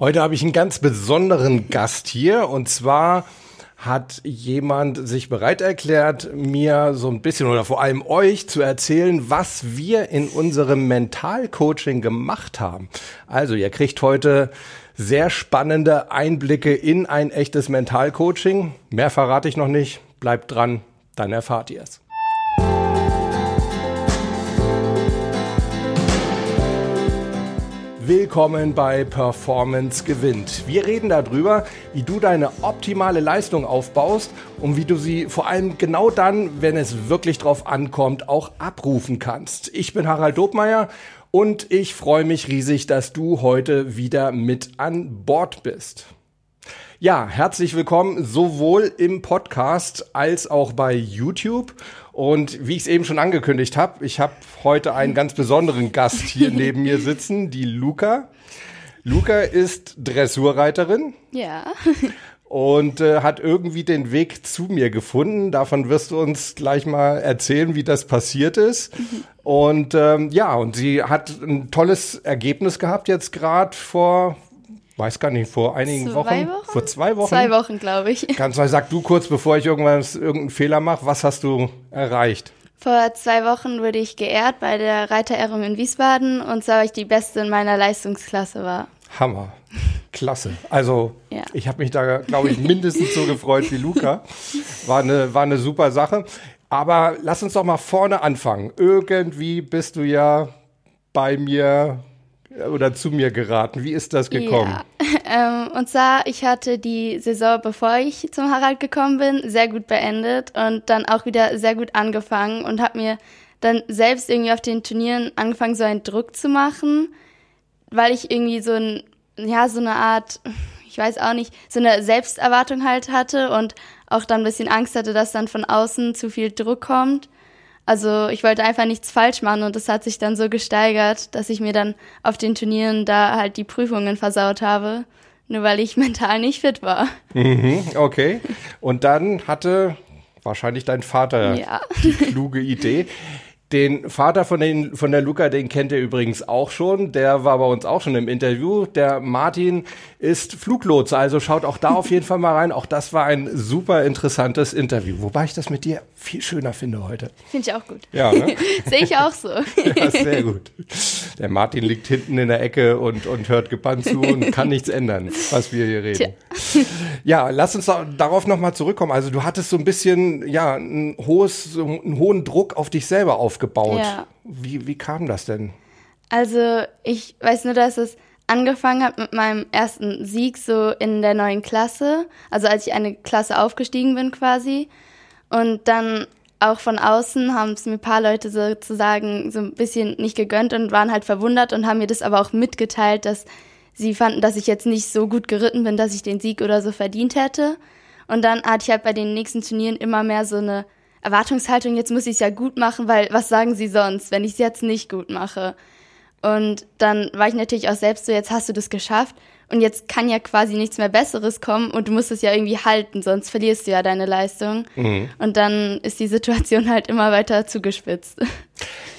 Heute habe ich einen ganz besonderen Gast hier und zwar hat jemand sich bereit erklärt, mir so ein bisschen oder vor allem euch zu erzählen, was wir in unserem Mentalcoaching gemacht haben. Also ihr kriegt heute sehr spannende Einblicke in ein echtes Mentalcoaching. Mehr verrate ich noch nicht. Bleibt dran, dann erfahrt ihr es. Willkommen bei Performance gewinnt. Wir reden darüber, wie du deine optimale Leistung aufbaust und wie du sie vor allem genau dann, wenn es wirklich drauf ankommt, auch abrufen kannst. Ich bin Harald Dobmeier und ich freue mich riesig, dass du heute wieder mit an Bord bist. Ja, herzlich willkommen sowohl im Podcast als auch bei YouTube. Und wie ich es eben schon angekündigt habe, ich habe heute einen ganz besonderen Gast hier neben mir sitzen, die Luca. Luca ist Dressurreiterin. Ja. Und äh, hat irgendwie den Weg zu mir gefunden. Davon wirst du uns gleich mal erzählen, wie das passiert ist. Mhm. Und ähm, ja, und sie hat ein tolles Ergebnis gehabt jetzt gerade vor, weiß gar nicht, vor einigen Wochen, Wochen, Vor zwei Wochen? Zwei Wochen, glaube ich. Ganz neu, sag du kurz, bevor ich irgendwas, irgendeinen Fehler mache, was hast du erreicht? Vor zwei Wochen wurde ich geehrt bei der Reiterehrung in Wiesbaden und zwar, weil ich die Beste in meiner Leistungsklasse war. Hammer. Klasse. Also ja. ich habe mich da, glaube ich, mindestens so gefreut wie Luca. War eine, war eine super Sache. Aber lass uns doch mal vorne anfangen. Irgendwie bist du ja bei mir oder zu mir geraten. Wie ist das gekommen? Ja. Ähm, und zwar, ich hatte die Saison, bevor ich zum Harald gekommen bin, sehr gut beendet und dann auch wieder sehr gut angefangen und habe mir dann selbst irgendwie auf den Turnieren angefangen, so einen Druck zu machen, weil ich irgendwie so ein, ja, so eine Art, ich weiß auch nicht, so eine Selbsterwartung halt hatte und auch dann ein bisschen Angst hatte, dass dann von außen zu viel Druck kommt. Also ich wollte einfach nichts falsch machen und das hat sich dann so gesteigert, dass ich mir dann auf den Turnieren da halt die Prüfungen versaut habe, nur weil ich mental nicht fit war. Mhm, okay. Und dann hatte wahrscheinlich dein Vater ja. die kluge Idee. Den Vater von, den, von der Luca, den kennt ihr übrigens auch schon. Der war bei uns auch schon im Interview. Der Martin ist Fluglotse, also schaut auch da auf jeden Fall mal rein. Auch das war ein super interessantes Interview. Wobei ich das mit dir viel schöner finde heute. Finde ich auch gut. Ja, ne? Sehe ich auch so. ja, sehr gut. Der Martin liegt hinten in der Ecke und, und hört gebannt zu und kann nichts ändern, was wir hier reden. Tja. Ja, lass uns darauf nochmal zurückkommen. Also du hattest so ein bisschen, ja, ein hohes, einen hohen Druck auf dich selber aufgebaut. Ja. Wie, wie kam das denn? Also ich weiß nur, dass es angefangen hat mit meinem ersten Sieg so in der neuen Klasse, also als ich eine Klasse aufgestiegen bin quasi. Und dann auch von außen haben es mir ein paar Leute sozusagen so ein bisschen nicht gegönnt und waren halt verwundert und haben mir das aber auch mitgeteilt, dass sie fanden, dass ich jetzt nicht so gut geritten bin, dass ich den Sieg oder so verdient hätte. Und dann hatte ich halt bei den nächsten Turnieren immer mehr so eine Erwartungshaltung, jetzt muss ich es ja gut machen, weil was sagen sie sonst, wenn ich es jetzt nicht gut mache? Und dann war ich natürlich auch selbst so, jetzt hast du das geschafft und jetzt kann ja quasi nichts mehr Besseres kommen und du musst es ja irgendwie halten, sonst verlierst du ja deine Leistung. Mhm. Und dann ist die Situation halt immer weiter zugespitzt.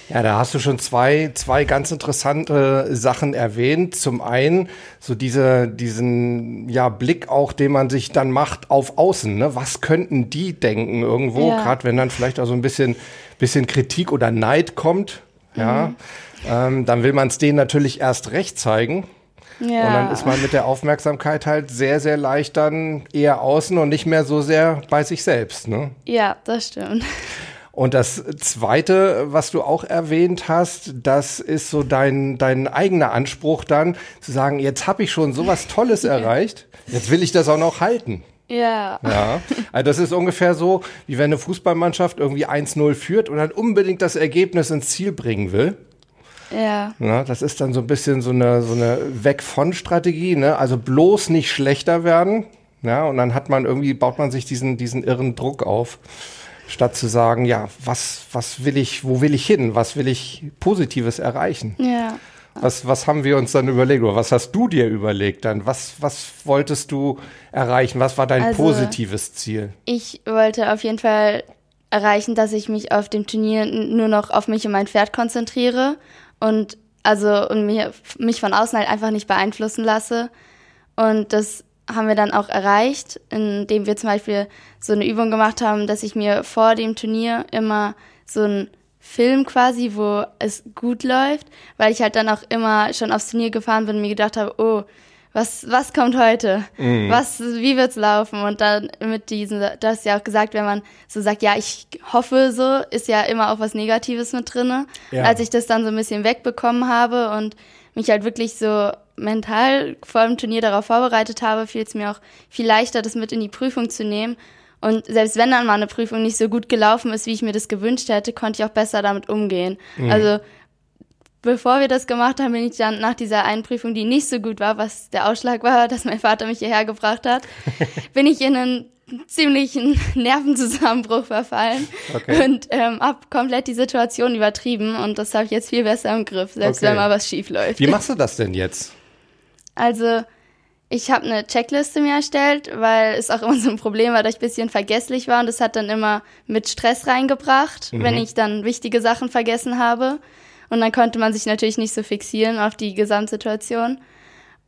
Ja, da hast du schon zwei, zwei ganz interessante Sachen erwähnt. Zum einen so diese, diesen ja, Blick auch, den man sich dann macht auf Außen. Ne? Was könnten die denken irgendwo, ja. gerade wenn dann vielleicht auch so ein bisschen, bisschen Kritik oder Neid kommt. Ja, mhm. ähm, dann will man es denen natürlich erst recht zeigen. Ja. Und dann ist man mit der Aufmerksamkeit halt sehr, sehr leicht dann eher außen und nicht mehr so sehr bei sich selbst. Ne? Ja, das stimmt. Und das Zweite, was du auch erwähnt hast, das ist so dein, dein eigener Anspruch dann, zu sagen, jetzt habe ich schon sowas Tolles erreicht, jetzt will ich das auch noch halten. Ja. Ja. Also das ist ungefähr so, wie wenn eine Fußballmannschaft irgendwie 1-0 führt und dann unbedingt das Ergebnis ins Ziel bringen will. Ja. Na, das ist dann so ein bisschen so eine, so eine Weg von Strategie, ne? Also bloß nicht schlechter werden. Ja, und dann hat man irgendwie, baut man sich diesen, diesen irren Druck auf, statt zu sagen, ja, was, was will ich, wo will ich hin? Was will ich Positives erreichen? Ja. Was, was haben wir uns dann überlegt? Oder was hast du dir überlegt dann? Was, was wolltest du erreichen? Was war dein also, positives Ziel? Ich wollte auf jeden Fall erreichen, dass ich mich auf dem Turnier nur noch auf mich und mein Pferd konzentriere und also und mir, mich von außen halt einfach nicht beeinflussen lasse. Und das haben wir dann auch erreicht, indem wir zum Beispiel so eine Übung gemacht haben, dass ich mir vor dem Turnier immer so ein Film quasi, wo es gut läuft, weil ich halt dann auch immer schon aufs Turnier gefahren bin und mir gedacht habe, oh, was, was kommt heute? Mhm. Was, wie wird's laufen? Und dann mit diesen, du hast ja auch gesagt, wenn man so sagt, ja, ich hoffe so, ist ja immer auch was Negatives mit drinne. Ja. Als ich das dann so ein bisschen wegbekommen habe und mich halt wirklich so mental vor dem Turnier darauf vorbereitet habe, fiel es mir auch viel leichter, das mit in die Prüfung zu nehmen. Und selbst wenn dann mal eine Prüfung nicht so gut gelaufen ist, wie ich mir das gewünscht hätte, konnte ich auch besser damit umgehen. Mhm. Also bevor wir das gemacht haben, bin ich dann nach dieser einen Prüfung, die nicht so gut war, was der Ausschlag war, dass mein Vater mich hierher gebracht hat, bin ich in einen ziemlichen Nervenzusammenbruch verfallen okay. und ähm, hab komplett die Situation übertrieben und das habe ich jetzt viel besser im Griff, selbst okay. wenn mal was schief läuft. Wie machst du das denn jetzt? Also ich habe eine Checkliste mir erstellt, weil es auch immer so ein Problem war, dass ich ein bisschen vergesslich war und das hat dann immer mit Stress reingebracht, mhm. wenn ich dann wichtige Sachen vergessen habe. Und dann konnte man sich natürlich nicht so fixieren auf die Gesamtsituation.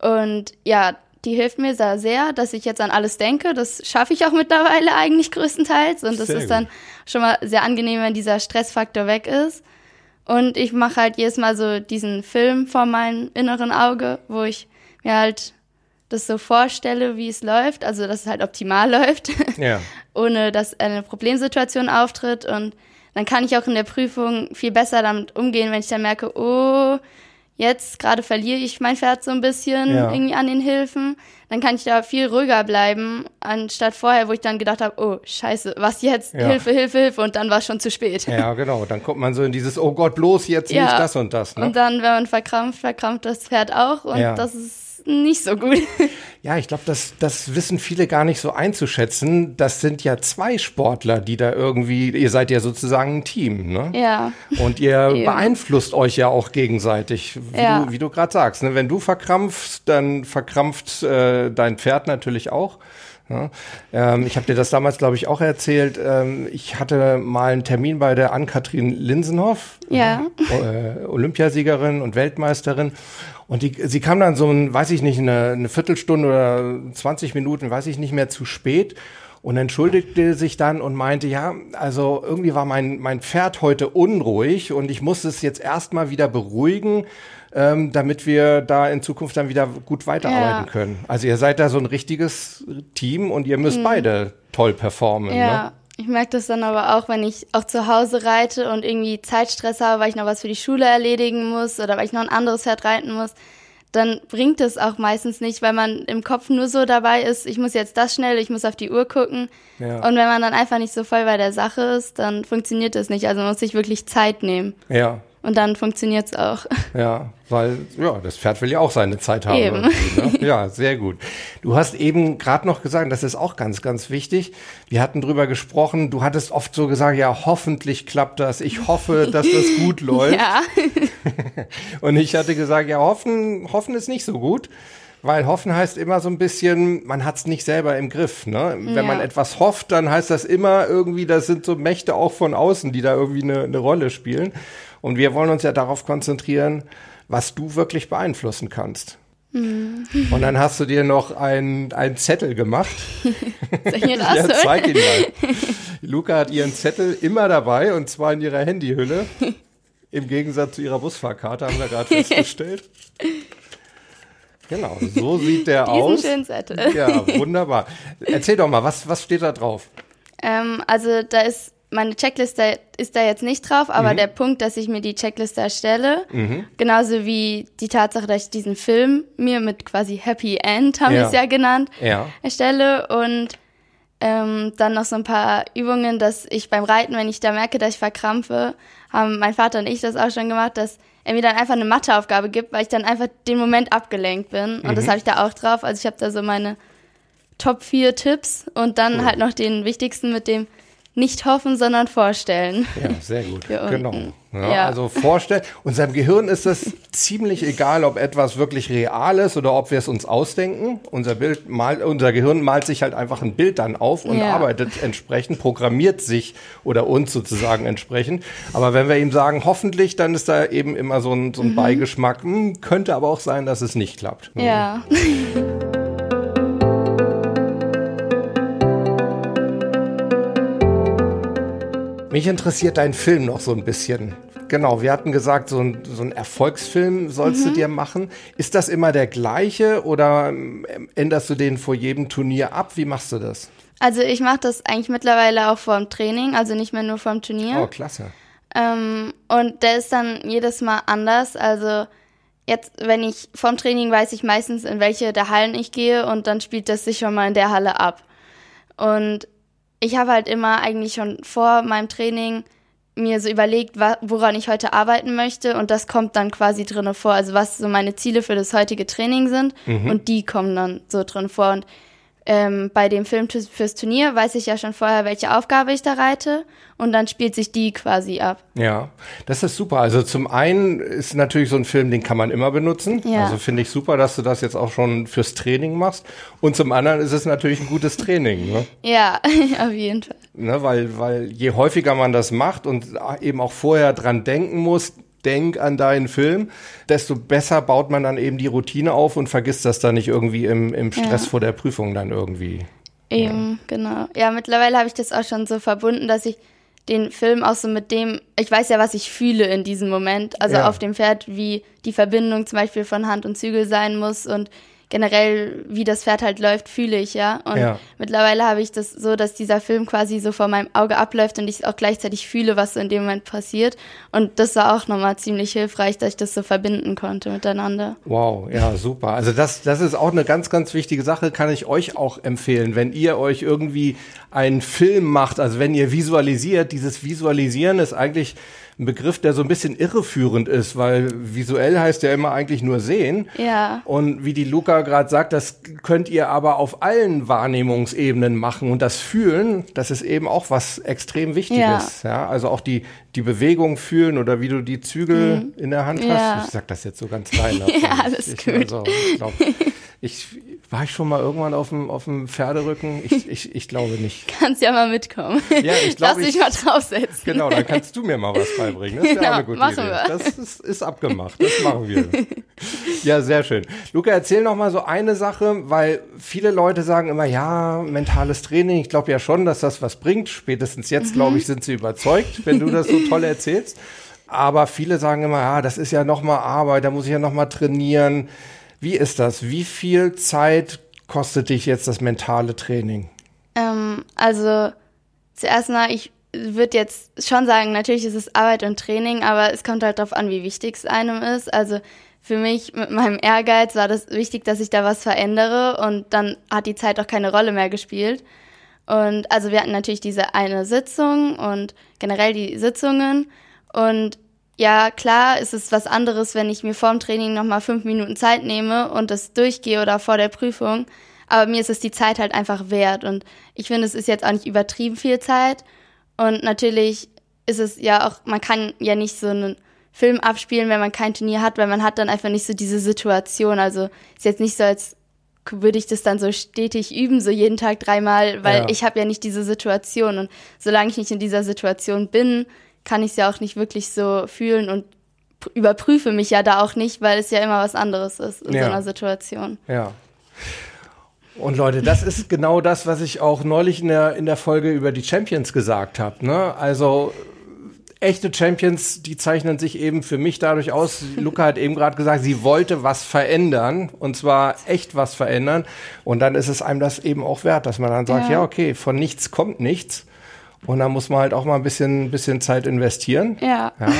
Und ja, die hilft mir da sehr, dass ich jetzt an alles denke. Das schaffe ich auch mittlerweile eigentlich größtenteils. Und das sehr ist dann schon mal sehr angenehm, wenn dieser Stressfaktor weg ist. Und ich mache halt jedes Mal so diesen Film vor meinem inneren Auge, wo ich mir halt das so vorstelle, wie es läuft, also dass es halt optimal läuft, ja. ohne dass eine Problemsituation auftritt. Und dann kann ich auch in der Prüfung viel besser damit umgehen, wenn ich dann merke, oh, jetzt gerade verliere ich mein Pferd so ein bisschen ja. irgendwie an den Hilfen. Dann kann ich da viel ruhiger bleiben, anstatt vorher, wo ich dann gedacht habe, oh, scheiße, was jetzt? Ja. Hilfe, Hilfe, Hilfe. Und dann war es schon zu spät. Ja, genau. Dann kommt man so in dieses, oh Gott, bloß jetzt ja. nicht das und das. Ne? Und dann, wenn man verkrampft, verkrampft das Pferd auch. Und das ist nicht so gut. Ja, ich glaube, das, das wissen viele gar nicht so einzuschätzen. Das sind ja zwei Sportler, die da irgendwie, ihr seid ja sozusagen ein Team, ne? Ja. Und ihr Eben. beeinflusst euch ja auch gegenseitig, wie ja. du, wie du gerade sagst. Ne? Wenn du verkrampfst, dann verkrampft äh, dein Pferd natürlich auch. Ja, ähm, ich habe dir das damals, glaube ich, auch erzählt. Ähm, ich hatte mal einen Termin bei der Ann-Kathrin Linsenhoff, ja. äh, Olympiasiegerin und Weltmeisterin. Und die, sie kam dann so, ein, weiß ich nicht, eine, eine Viertelstunde oder 20 Minuten, weiß ich nicht mehr, zu spät und entschuldigte sich dann und meinte, ja, also irgendwie war mein, mein Pferd heute unruhig und ich muss es jetzt erstmal wieder beruhigen, ähm, damit wir da in Zukunft dann wieder gut weiterarbeiten ja. können. Also ihr seid da so ein richtiges Team und ihr müsst mhm. beide toll performen. Ja. Ne? Ich merke das dann aber auch, wenn ich auch zu Hause reite und irgendwie Zeitstress habe, weil ich noch was für die Schule erledigen muss oder weil ich noch ein anderes Pferd reiten muss, dann bringt es auch meistens nicht, weil man im Kopf nur so dabei ist, ich muss jetzt das schnell, ich muss auf die Uhr gucken. Ja. Und wenn man dann einfach nicht so voll bei der Sache ist, dann funktioniert das nicht. Also man muss sich wirklich Zeit nehmen. Ja, und dann funktioniert es auch. Ja, weil ja, das Pferd will ja auch seine Zeit haben. Eben. Ne? Ja, sehr gut. Du hast eben gerade noch gesagt, das ist auch ganz, ganz wichtig. Wir hatten drüber gesprochen. Du hattest oft so gesagt, ja, hoffentlich klappt das. Ich hoffe, dass das gut läuft. ja. Und ich hatte gesagt, ja, hoffen, hoffen ist nicht so gut. Weil hoffen heißt immer so ein bisschen, man hat es nicht selber im Griff. Ne? Wenn ja. man etwas hofft, dann heißt das immer irgendwie, das sind so Mächte auch von außen, die da irgendwie eine, eine Rolle spielen. Und wir wollen uns ja darauf konzentrieren, was du wirklich beeinflussen kannst. Mhm. Und dann hast du dir noch einen, einen Zettel gemacht. Soll ich ja, zeig ihn mal. Luca hat ihren Zettel immer dabei und zwar in ihrer Handyhülle. Im Gegensatz zu ihrer Busfahrkarte haben wir gerade festgestellt. Genau, so sieht der Diesen aus. schönen Zettel. Ja, wunderbar. Erzähl doch mal, was, was steht da drauf? Ähm, also da ist meine Checkliste ist da jetzt nicht drauf, aber mhm. der Punkt, dass ich mir die Checkliste erstelle, mhm. genauso wie die Tatsache, dass ich diesen Film mir mit quasi Happy End, haben wir es ja genannt, ja. erstelle und ähm, dann noch so ein paar Übungen, dass ich beim Reiten, wenn ich da merke, dass ich verkrampfe, haben mein Vater und ich das auch schon gemacht, dass er mir dann einfach eine Matheaufgabe gibt, weil ich dann einfach den Moment abgelenkt bin. Und mhm. das habe ich da auch drauf. Also ich habe da so meine Top 4 Tipps und dann cool. halt noch den wichtigsten mit dem nicht hoffen, sondern vorstellen. Ja, sehr gut. Genau. Ja, ja. Also vorstellen. Unserem Gehirn ist es ziemlich egal, ob etwas wirklich real ist oder ob wir es uns ausdenken. Unser Bild mal, unser Gehirn malt sich halt einfach ein Bild dann auf und ja. arbeitet entsprechend, programmiert sich oder uns sozusagen entsprechend. Aber wenn wir ihm sagen, hoffentlich, dann ist da eben immer so ein, so ein mhm. Beigeschmack. Hm, könnte aber auch sein, dass es nicht klappt. Ja. Mich interessiert dein Film noch so ein bisschen. Genau, wir hatten gesagt, so ein, so ein Erfolgsfilm sollst mhm. du dir machen. Ist das immer der gleiche oder ähm, änderst du den vor jedem Turnier ab? Wie machst du das? Also ich mache das eigentlich mittlerweile auch vor dem Training, also nicht mehr nur vor dem Turnier. Oh, klasse. Ähm, und der ist dann jedes Mal anders. Also jetzt, wenn ich vom Training weiß ich meistens, in welche der Hallen ich gehe und dann spielt das sich schon mal in der Halle ab. Und ich habe halt immer eigentlich schon vor meinem Training mir so überlegt, woran ich heute arbeiten möchte. Und das kommt dann quasi drinne vor, also was so meine Ziele für das heutige Training sind. Mhm. und die kommen dann so drin vor. Und ähm, bei dem Film fürs Turnier weiß ich ja schon vorher, welche Aufgabe ich da reite und dann spielt sich die quasi ab. Ja, das ist super. Also zum einen ist natürlich so ein Film, den kann man immer benutzen. Ja. Also finde ich super, dass du das jetzt auch schon fürs Training machst. Und zum anderen ist es natürlich ein gutes Training. Ne? ja, auf jeden Fall. Ne, weil, weil je häufiger man das macht und eben auch vorher dran denken muss, denk an deinen Film, desto besser baut man dann eben die Routine auf und vergisst das dann nicht irgendwie im, im Stress ja. vor der Prüfung dann irgendwie. Eben, ja. genau. Ja, mittlerweile habe ich das auch schon so verbunden, dass ich den Film auch so mit dem, ich weiß ja, was ich fühle in diesem Moment, also ja. auf dem Pferd, wie die Verbindung zum Beispiel von Hand und Zügel sein muss und generell, wie das Pferd halt läuft, fühle ich ja. Und ja. mittlerweile habe ich das so, dass dieser Film quasi so vor meinem Auge abläuft und ich auch gleichzeitig fühle, was so in dem Moment passiert. Und das war auch nochmal ziemlich hilfreich, dass ich das so verbinden konnte miteinander. Wow, ja, super. Also das, das ist auch eine ganz, ganz wichtige Sache, kann ich euch auch empfehlen. Wenn ihr euch irgendwie einen Film macht, also wenn ihr visualisiert, dieses Visualisieren ist eigentlich ein Begriff, der so ein bisschen irreführend ist, weil visuell heißt ja immer eigentlich nur sehen. Ja. Und wie die Luca gerade sagt, das könnt ihr aber auf allen Wahrnehmungsebenen machen. Und das Fühlen, das ist eben auch was extrem Wichtiges. Ja. ja? Also auch die, die Bewegung fühlen oder wie du die Zügel mhm. in der Hand ja. hast. Ich sag das jetzt so ganz klein. ja, alles ich, gut. Also, ich glaub, ich, war ich schon mal irgendwann auf dem, auf dem Pferderücken? Ich, ich, ich glaube nicht. Kannst ja mal mitkommen. Ja, ich glaube. Lass dich mal draufsetzen. Genau, dann kannst du mir mal was beibringen. Das wäre genau, eine gute machen Idee. Wir. Das ist, ist abgemacht. Das machen wir. ja, sehr schön. Luca, erzähl noch mal so eine Sache, weil viele Leute sagen immer, ja, mentales Training. Ich glaube ja schon, dass das was bringt. Spätestens jetzt, mhm. glaube ich, sind sie überzeugt, wenn du das so toll erzählst. Aber viele sagen immer, ja, das ist ja noch mal Arbeit, da muss ich ja noch mal trainieren. Wie ist das? Wie viel Zeit kostet dich jetzt das mentale Training? Ähm, also zuerst mal, ich würde jetzt schon sagen, natürlich ist es Arbeit und Training, aber es kommt halt darauf an, wie wichtig es einem ist. Also für mich mit meinem Ehrgeiz war das wichtig, dass ich da was verändere und dann hat die Zeit auch keine Rolle mehr gespielt. Und also wir hatten natürlich diese eine Sitzung und generell die Sitzungen und ja, klar ist es was anderes, wenn ich mir vorm Training nochmal fünf Minuten Zeit nehme und das durchgehe oder vor der Prüfung. Aber mir ist es die Zeit halt einfach wert. Und ich finde, es ist jetzt auch nicht übertrieben viel Zeit. Und natürlich ist es ja auch, man kann ja nicht so einen Film abspielen, wenn man kein Turnier hat, weil man hat dann einfach nicht so diese Situation. Also ist jetzt nicht so, als würde ich das dann so stetig üben, so jeden Tag dreimal, weil ja. ich habe ja nicht diese Situation. Und solange ich nicht in dieser Situation bin, kann ich es ja auch nicht wirklich so fühlen und überprüfe mich ja da auch nicht, weil es ja immer was anderes ist in ja. so einer Situation. Ja. Und Leute, das ist genau das, was ich auch neulich in der, in der Folge über die Champions gesagt habe. Ne? Also echte Champions, die zeichnen sich eben für mich dadurch aus. Luca hat eben gerade gesagt, sie wollte was verändern und zwar echt was verändern. Und dann ist es einem das eben auch wert, dass man dann sagt, ja, ja okay, von nichts kommt nichts. Und da muss man halt auch mal ein bisschen, bisschen Zeit investieren. Ja. ja.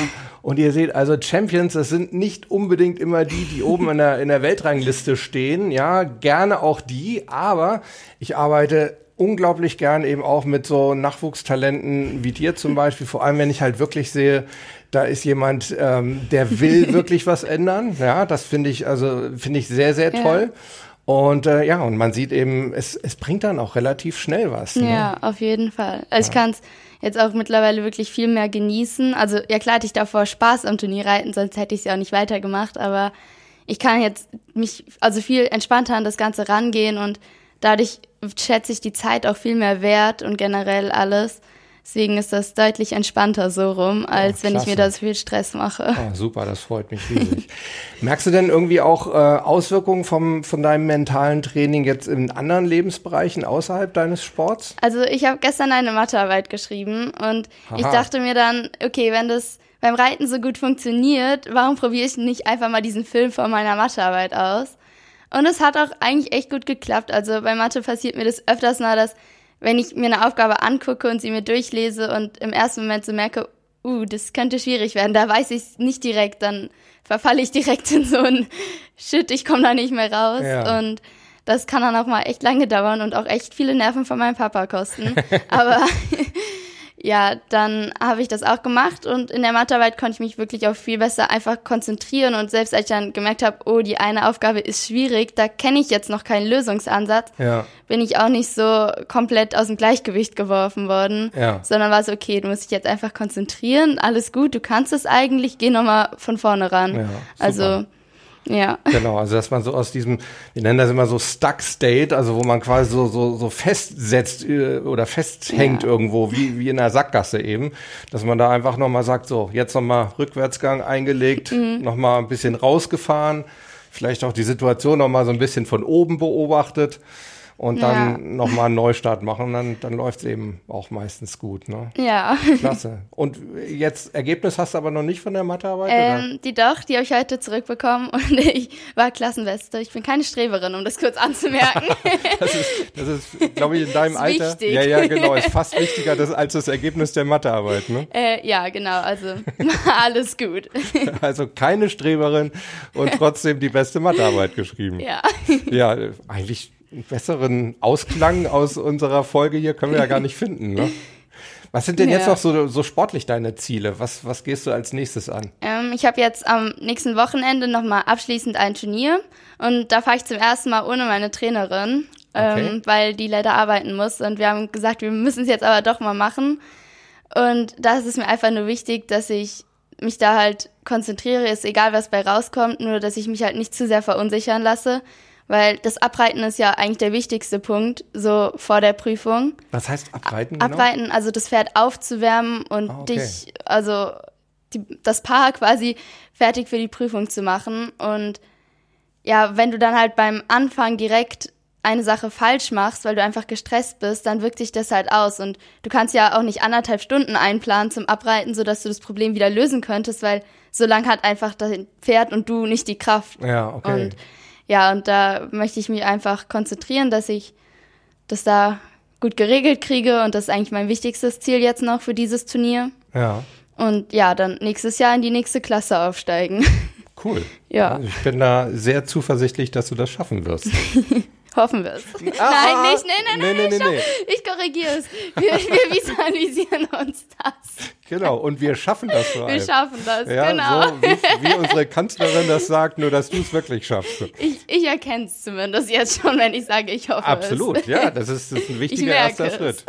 Und ihr seht also Champions, das sind nicht unbedingt immer die, die oben in der, in der Weltrangliste stehen. Ja, gerne auch die. Aber ich arbeite unglaublich gern eben auch mit so Nachwuchstalenten wie dir zum Beispiel. Vor allem, wenn ich halt wirklich sehe, da ist jemand, ähm, der will wirklich was ändern. Ja, das finde ich, also finde ich sehr, sehr toll. Ja. Und äh, ja, und man sieht eben, es, es bringt dann auch relativ schnell was. Ne? Ja, auf jeden Fall. Also ja. ich kann es jetzt auch mittlerweile wirklich viel mehr genießen. Also ja klar hatte ich davor Spaß am Turnierreiten, sonst hätte ich es ja auch nicht weitergemacht, aber ich kann jetzt mich also viel entspannter an das Ganze rangehen und dadurch schätze ich die Zeit auch viel mehr wert und generell alles, Deswegen ist das deutlich entspannter so rum, als oh, wenn ich mir da so viel Stress mache. Oh, super, das freut mich riesig. Merkst du denn irgendwie auch äh, Auswirkungen vom, von deinem mentalen Training jetzt in anderen Lebensbereichen außerhalb deines Sports? Also ich habe gestern eine Mathearbeit geschrieben und Aha. ich dachte mir dann, okay, wenn das beim Reiten so gut funktioniert, warum probiere ich nicht einfach mal diesen Film von meiner Mathearbeit aus? Und es hat auch eigentlich echt gut geklappt. Also bei Mathe passiert mir das öfters mal, dass wenn ich mir eine Aufgabe angucke und sie mir durchlese und im ersten Moment so merke, uh, das könnte schwierig werden, da weiß ich es nicht direkt, dann verfalle ich direkt in so ein Shit, ich komme da nicht mehr raus. Ja. Und das kann dann auch mal echt lange dauern und auch echt viele Nerven von meinem Papa kosten. Aber ja, dann habe ich das auch gemacht und in der Mathearbeit konnte ich mich wirklich auch viel besser einfach konzentrieren und selbst als ich dann gemerkt habe, oh, die eine Aufgabe ist schwierig, da kenne ich jetzt noch keinen Lösungsansatz, ja. bin ich auch nicht so komplett aus dem Gleichgewicht geworfen worden, ja. sondern war so, okay, du musst dich jetzt einfach konzentrieren, alles gut, du kannst es eigentlich, geh nochmal von vorne ran. Ja, also ja. Genau, also dass man so aus diesem, wir nennen das immer so Stuck State, also wo man quasi so, so, so festsetzt äh, oder festhängt ja. irgendwo, wie, wie in der Sackgasse eben, dass man da einfach nochmal sagt, so, jetzt nochmal Rückwärtsgang eingelegt, mhm. nochmal ein bisschen rausgefahren, vielleicht auch die Situation nochmal so ein bisschen von oben beobachtet und dann ja. nochmal einen Neustart machen, dann, dann läuft es eben auch meistens gut. Ne? Ja. Klasse. Und jetzt, Ergebnis hast du aber noch nicht von der Mathearbeit? Ähm, die doch, die habe ich heute zurückbekommen und ich war Klassenbeste. Ich bin keine Streberin, um das kurz anzumerken. das ist, das ist glaube ich, in deinem Alter. Wichtig. Ja, ja, genau. Ist fast wichtiger das, als das Ergebnis der Mathearbeit. Ne? Äh, ja, genau. Also alles gut. also keine Streberin und trotzdem die beste Mathearbeit geschrieben. Ja. Ja, eigentlich einen besseren Ausklang aus unserer Folge hier können wir ja gar nicht finden. Ne? Was sind denn ja. jetzt noch so, so sportlich deine Ziele? Was, was gehst du als nächstes an? Ähm, ich habe jetzt am nächsten Wochenende nochmal abschließend ein Turnier und da fahre ich zum ersten Mal ohne meine Trainerin, ähm, okay. weil die leider arbeiten muss und wir haben gesagt, wir müssen es jetzt aber doch mal machen. Und da ist es mir einfach nur wichtig, dass ich mich da halt konzentriere, ist egal, was bei rauskommt, nur dass ich mich halt nicht zu sehr verunsichern lasse weil das Abreiten ist ja eigentlich der wichtigste Punkt, so vor der Prüfung. Was heißt Abreiten? Genau? Abreiten, also das Pferd aufzuwärmen und ah, okay. dich, also die, das Paar quasi fertig für die Prüfung zu machen. Und ja, wenn du dann halt beim Anfang direkt eine Sache falsch machst, weil du einfach gestresst bist, dann wirkt sich das halt aus. Und du kannst ja auch nicht anderthalb Stunden einplanen zum Abreiten, sodass du das Problem wieder lösen könntest, weil so lang hat einfach das Pferd und du nicht die Kraft. Ja, okay. Und ja, und da möchte ich mich einfach konzentrieren, dass ich das da gut geregelt kriege und das ist eigentlich mein wichtigstes Ziel jetzt noch für dieses Turnier. Ja. Und ja, dann nächstes Jahr in die nächste Klasse aufsteigen. Cool. Ja. Also ich bin da sehr zuversichtlich, dass du das schaffen wirst. Hoffen wir es. Ah, nein, nicht, nein, nein, nee, nein, nee, nee, ich korrigiere es. Wir, wir visualisieren uns das. Genau, und wir schaffen das vor allem. Wir schaffen das, ja, genau. So wie, wie, unsere Kanzlerin das sagt, nur dass du es wirklich schaffst. Ich, ich erkenne es zumindest jetzt schon, wenn ich sage, ich hoffe Absolut, es. ja, das ist, das ist ein wichtiger erster es. Schritt.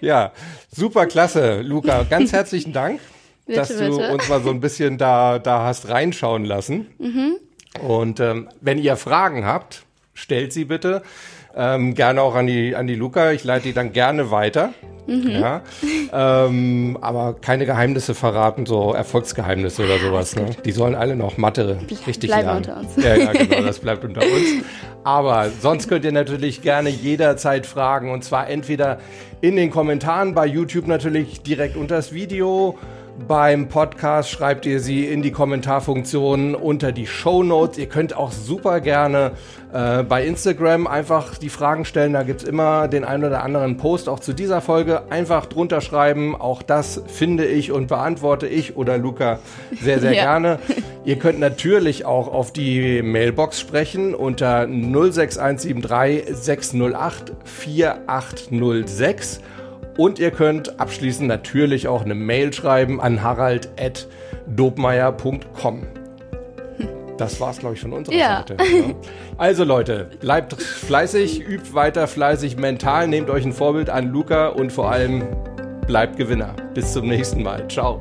Ja, super klasse, Luca. Ganz herzlichen Dank, bitte, dass du bitte. uns mal so ein bisschen da, da hast reinschauen lassen. Mhm. Und ähm, wenn ihr Fragen habt, stellt sie bitte. Ähm, gerne auch an die, an die Luca. Ich leite die dann gerne weiter. Mhm. Ja. Ähm, aber keine Geheimnisse verraten, so Erfolgsgeheimnisse oder sowas. Ne? Die sollen alle noch Mathe richtig Bleib lernen. unter uns. Ja, ja, genau, das bleibt unter uns. Aber sonst könnt ihr natürlich gerne jederzeit fragen. Und zwar entweder in den Kommentaren bei YouTube natürlich direkt unter das Video beim Podcast schreibt ihr sie in die Kommentarfunktion unter die Show Notes. Ihr könnt auch super gerne äh, bei Instagram einfach die Fragen stellen. Da gibt's immer den einen oder anderen Post auch zu dieser Folge. Einfach drunter schreiben. Auch das finde ich und beantworte ich oder Luca sehr, sehr ja. gerne. Ihr könnt natürlich auch auf die Mailbox sprechen unter 06173 608 4806. Und ihr könnt abschließend natürlich auch eine Mail schreiben an harald.dobmeier.com. Das war's, glaube ich, von unserer ja. Seite. Ja. Also Leute, bleibt fleißig, übt weiter fleißig mental, nehmt euch ein Vorbild an Luca und vor allem bleibt Gewinner. Bis zum nächsten Mal. Ciao.